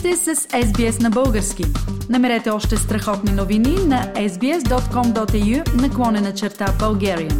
сте с SBS на български. Намерете още страхотни новини на sbs.com.au наклонена черта Bulgarian.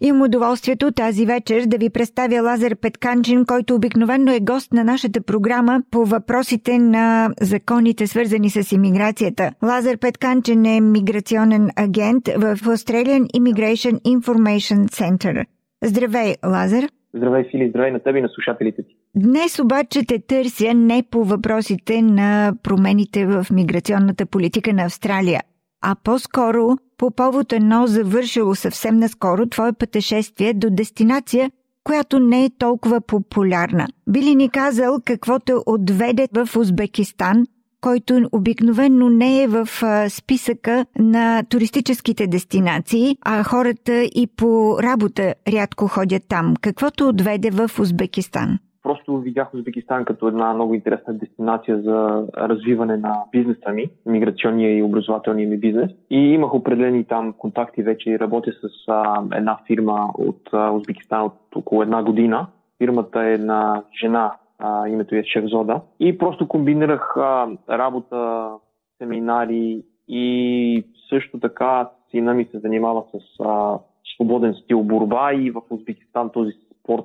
Имам удоволствието тази вечер да ви представя Лазар Петканчин, който обикновено е гост на нашата програма по въпросите на законите, свързани с иммиграцията. Лазар Петканчин е миграционен агент в Australian Immigration Information Center. Здравей, Лазар! Здравей, Фили, здравей на теб и на слушателите ти. Днес обаче те търся не по въпросите на промените в миграционната политика на Австралия, а по-скоро по повод едно завършило съвсем наскоро твое пътешествие до дестинация, която не е толкова популярна. Би ли ни казал какво те отведе в Узбекистан, който обикновенно не е в списъка на туристическите дестинации, а хората и по работа рядко ходят там. Каквото отведе в Узбекистан? Просто видях Узбекистан като една много интересна дестинация за развиване на бизнеса ми, миграционния и образователния ми бизнес. И имах определени там контакти вече. Работя с а, една фирма от а, Узбекистан от около една година. Фирмата е на жена, а, името е Шевзода. И просто комбинирах а, работа, семинари и също така сина ми се занимава с а, свободен стил борба и в Узбекистан този спорт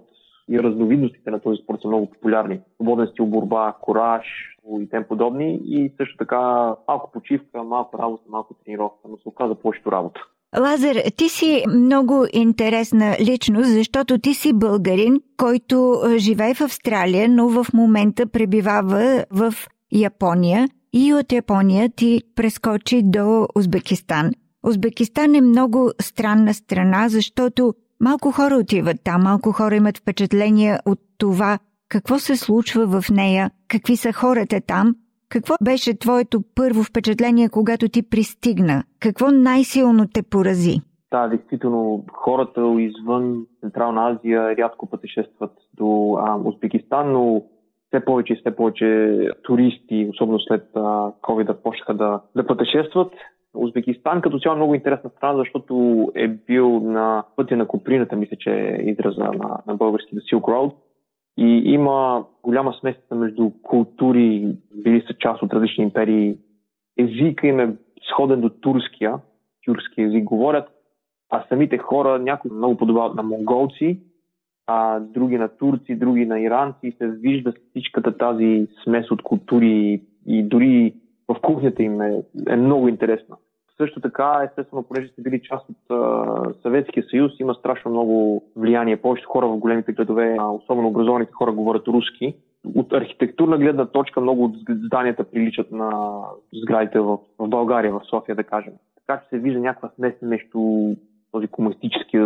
и разновидностите на този спорт са много популярни. Свободен стил борба, кораж и тем подобни и също така малко почивка, малко работа, малко тренировка, но се оказа повечето работа. Лазар, ти си много интересна личност, защото ти си българин, който живее в Австралия, но в момента пребивава в Япония и от Япония ти прескочи до Узбекистан. Узбекистан е много странна страна, защото малко хора отиват там, малко хора имат впечатление от това какво се случва в нея, какви са хората там какво беше твоето първо впечатление, когато ти пристигна? Какво най-силно те порази? Да, действително, хората извън Централна Азия рядко пътешестват до а, Узбекистан, но все повече и все повече туристи, особено след COVID, почнаха да, да пътешестват. Узбекистан като цяло е много интересна страна, защото е бил на пътя на Куприната, мисля, че е израза на, на български Silk Road. И има голяма смесица между култури, били са част от различни империи. Езика им е сходен до турския, тюркски език говорят, а самите хора някои много подобават на монголци, а други на турци, други на иранци се вижда всичката тази смес от култури и дори в кухнята им е, е много интересна. Също така, естествено, понеже сте били част от Съветския съюз, има страшно много влияние. Повечето хора в големите градове, особено образованите хора, говорят руски. От архитектурна гледна точка много от зданията приличат на сградите в, България, в София, да кажем. Така че се вижда някаква смес между този комунистически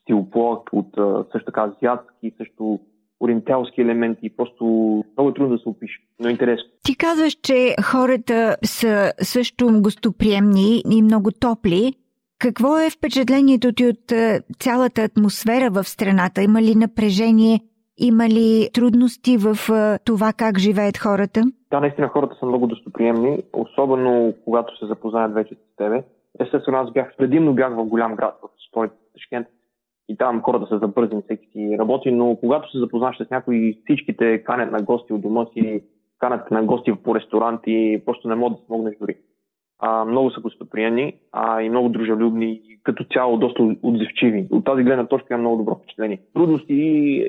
стил плод, от също така азиатски, също ориенталски елементи. Просто много е трудно да се опише, но е интересно. Ти казваш, че хората са също гостоприемни и много топли. Какво е впечатлението ти от е, цялата атмосфера в страната? Има ли напрежение? Има ли трудности в е, това как живеят хората? Да, наистина хората са много достоприемни, особено когато се запознаят вече с тебе. Естествено, аз бях, предимно бях в голям град, в столица Ташкент и там хората са забързани, всеки си работи, но когато се запознаш с някои, всичките канят на гости от дома си, канят на гости по ресторанти, просто не могат да смогнеш дори. А, много са гостоприемни а, и много дружелюбни като цяло доста отзивчиви. От тази гледна точка има много добро впечатление. Трудности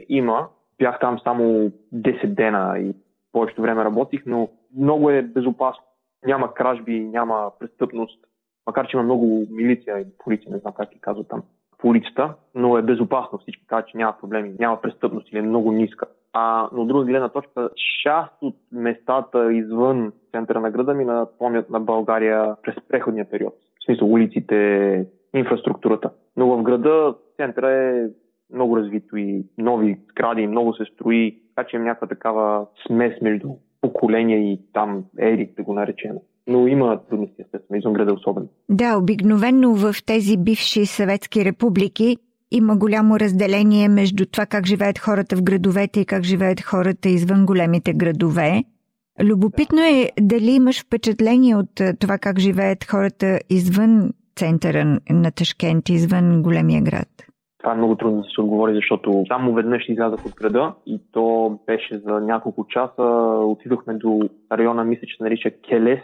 има. Бях там само 10 дена и повечето време работих, но много е безопасно. Няма кражби, няма престъпност, макар че има много милиция и полиция, не знам как ги казват там по улицата, но е безопасно. Всички казват, че няма проблеми, няма престъпност или е много ниска. А, но от друга гледна точка, част от местата извън центъра на града ми напомнят на България през преходния период. В смисъл улиците, инфраструктурата. Но в града центъра е много развито и нови сгради, много се строи, така че има някаква такава смес между поколения и там ери, да го наречем но има трудности, естествено, извън града особено. Да, обикновенно в тези бивши съветски републики има голямо разделение между това как живеят хората в градовете и как живеят хората извън големите градове. Любопитно е дали имаш впечатление от това как живеят хората извън центъра на Ташкент, извън големия град. Това е много трудно да се отговори, защото само веднъж излязах от града и то беше за няколко часа. Отидохме до района, мисля, че се нарича Келес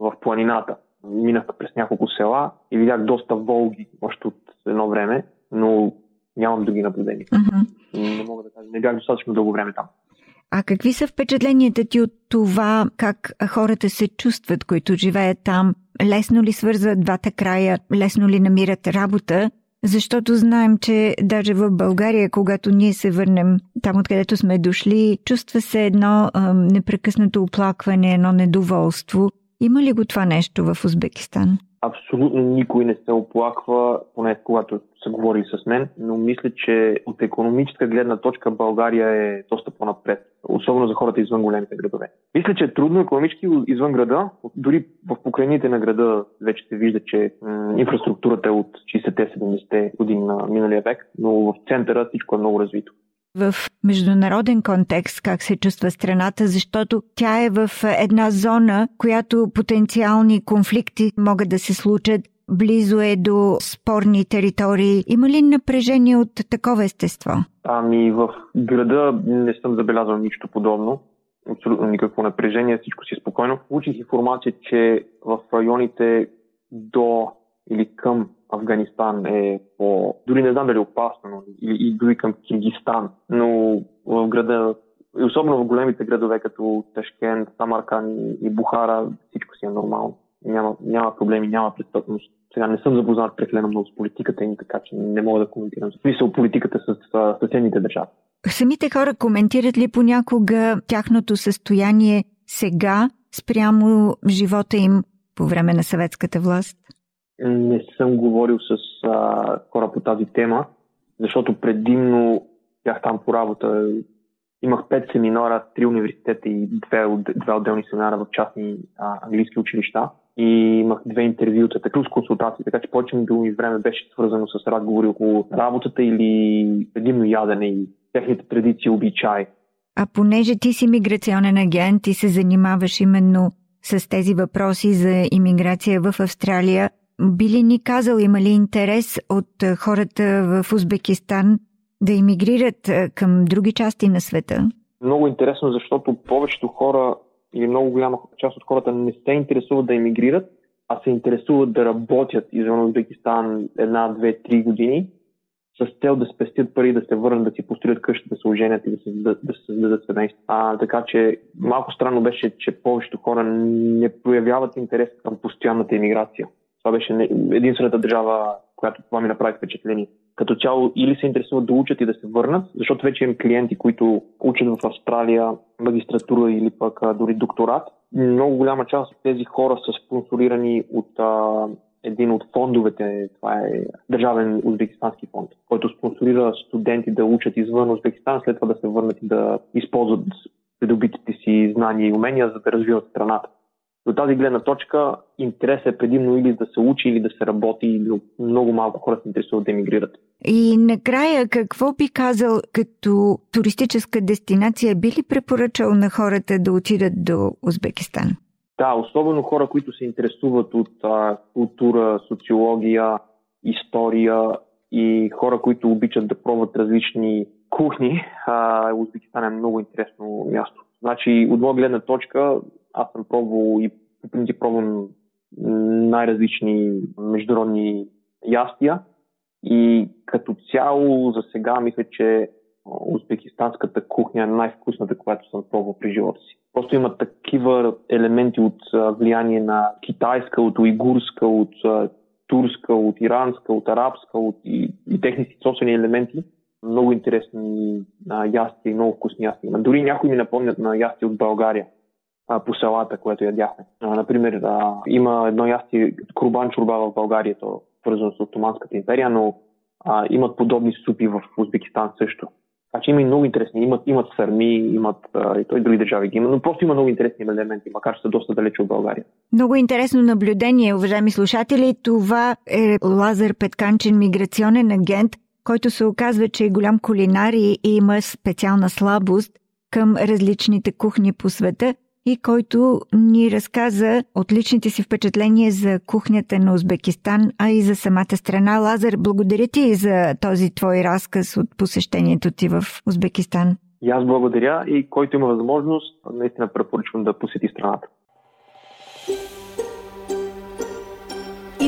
в планината. Минах през няколко села и видях доста волги още от едно време, но нямам други наблюдения. Uh-huh. Не мога да кажа, не бях достатъчно дълго време там. А какви са впечатленията ти от това, как хората се чувстват, които живеят там? Лесно ли свързват двата края? Лесно ли намират работа? Защото знаем, че даже в България, когато ние се върнем там, откъдето сме дошли, чувства се едно а, непрекъснато оплакване, едно недоволство. Има ли го това нещо в Узбекистан? Абсолютно никой не се оплаква, поне когато са говорили с мен, но мисля, че от економическа гледна точка България е доста по-напред, особено за хората извън големите градове. Мисля, че е трудно економически извън града, дори в покрайните на града вече се вижда, че м- инфраструктурата е от 60-70 години на миналия век, но в центъра всичко е много развито в международен контекст как се чувства страната, защото тя е в една зона, която потенциални конфликти могат да се случат. Близо е до спорни територии. Има ли напрежение от такова естество? Ами в града не съм забелязал нищо подобно. Абсолютно никакво напрежение, всичко си спокойно. Получих информация, че в районите до или към Афганистан е по... Дори не знам дали е опасно, но и, дори към Кингистан, но в града, и особено в големите градове, като Ташкент, Самаркан и, Бухара, всичко си е нормално. Няма, няма проблеми, няма престъпност. Сега не съм запознат прекалено много с политиката и така, че не мога да коментирам. Смисъл политиката с съседните държави. Самите хора коментират ли понякога тяхното състояние сега спрямо живота им по време на съветската власт? Не съм говорил с а, хора по тази тема, защото предимно бях там по работа. Имах пет семинара, три университета и две, две отделни семинара в частни а, английски училища. И имах две интервюта, така с консултации, така че повечето ми време беше свързано с разговори около работата или предимно ядене и техните традиции, обичаи. А понеже ти си миграционен агент и се занимаваш именно с тези въпроси за иммиграция в Австралия, би ли ни казал, има ли интерес от хората в Узбекистан да емигрират към други части на света? Много интересно, защото повечето хора или много голяма част от хората не се интересуват да емигрират, а се интересуват да работят извън Узбекистан една, две, три години с цел да спестят пари, да се върнат, да си построят къща, да се оженят и да се, да, се създадат семейство. А, така че малко странно беше, че повечето хора не проявяват интерес към постоянната емиграция. Това беше единствената държава, която това ми направи впечатление. Като цяло или се интересуват да учат и да се върнат, защото вече имам клиенти, които учат в Австралия магистратура или пък дори докторат. Много голяма част от тези хора са спонсорирани от а, един от фондовете, това е Държавен узбекистански фонд, който спонсорира студенти да учат извън Узбекистан, след това да се върнат и да използват придобитите си знания и умения, за да развиват страната. До тази гледна точка интерес е предимно или да се учи, или да се работи, или много малко хора се интересуват да емигрират. И накрая, какво би казал като туристическа дестинация? Би ли препоръчал на хората да отидат до Узбекистан? Да, особено хора, които се интересуват от а, култура, социология, история и хора, които обичат да пробват различни кухни. А, Узбекистан е много интересно място. Значи, от моя гледна точка, аз съм пробвал и по принцип пробвам най-различни международни ястия и като цяло за сега мисля, че узбекистанската кухня е най-вкусната, която съм пробвал при живота си. Просто има такива елементи от влияние на китайска, от уйгурска, от турска, от иранска, от арабска, от и, и техните собствени елементи. Много интересни а, ястия и много вкусни ястия. Дори някои ми напомнят на ястия от България а, по селата, което ядяхме. А, например, а, има едно ястие, Крубан чурба в България, то свързано с Отоманската империя, но а, имат подобни супи в Узбекистан също. Така че има и много интересни. Имат, имат сърми, имат а, и той други държави ги има, но просто има много интересни елементи, макар че са доста далече от България. Много интересно наблюдение, уважаеми слушатели. Това е Лазар Петканчен, миграционен агент, който се оказва, че е голям кулинар и има специална слабост към различните кухни по света – и който ни разказа от личните си впечатления за кухнята на Узбекистан, а и за самата страна. Лазар, благодаря ти за този твой разказ от посещението ти в Узбекистан. И аз благодаря и който има възможност, наистина препоръчвам да посети страната.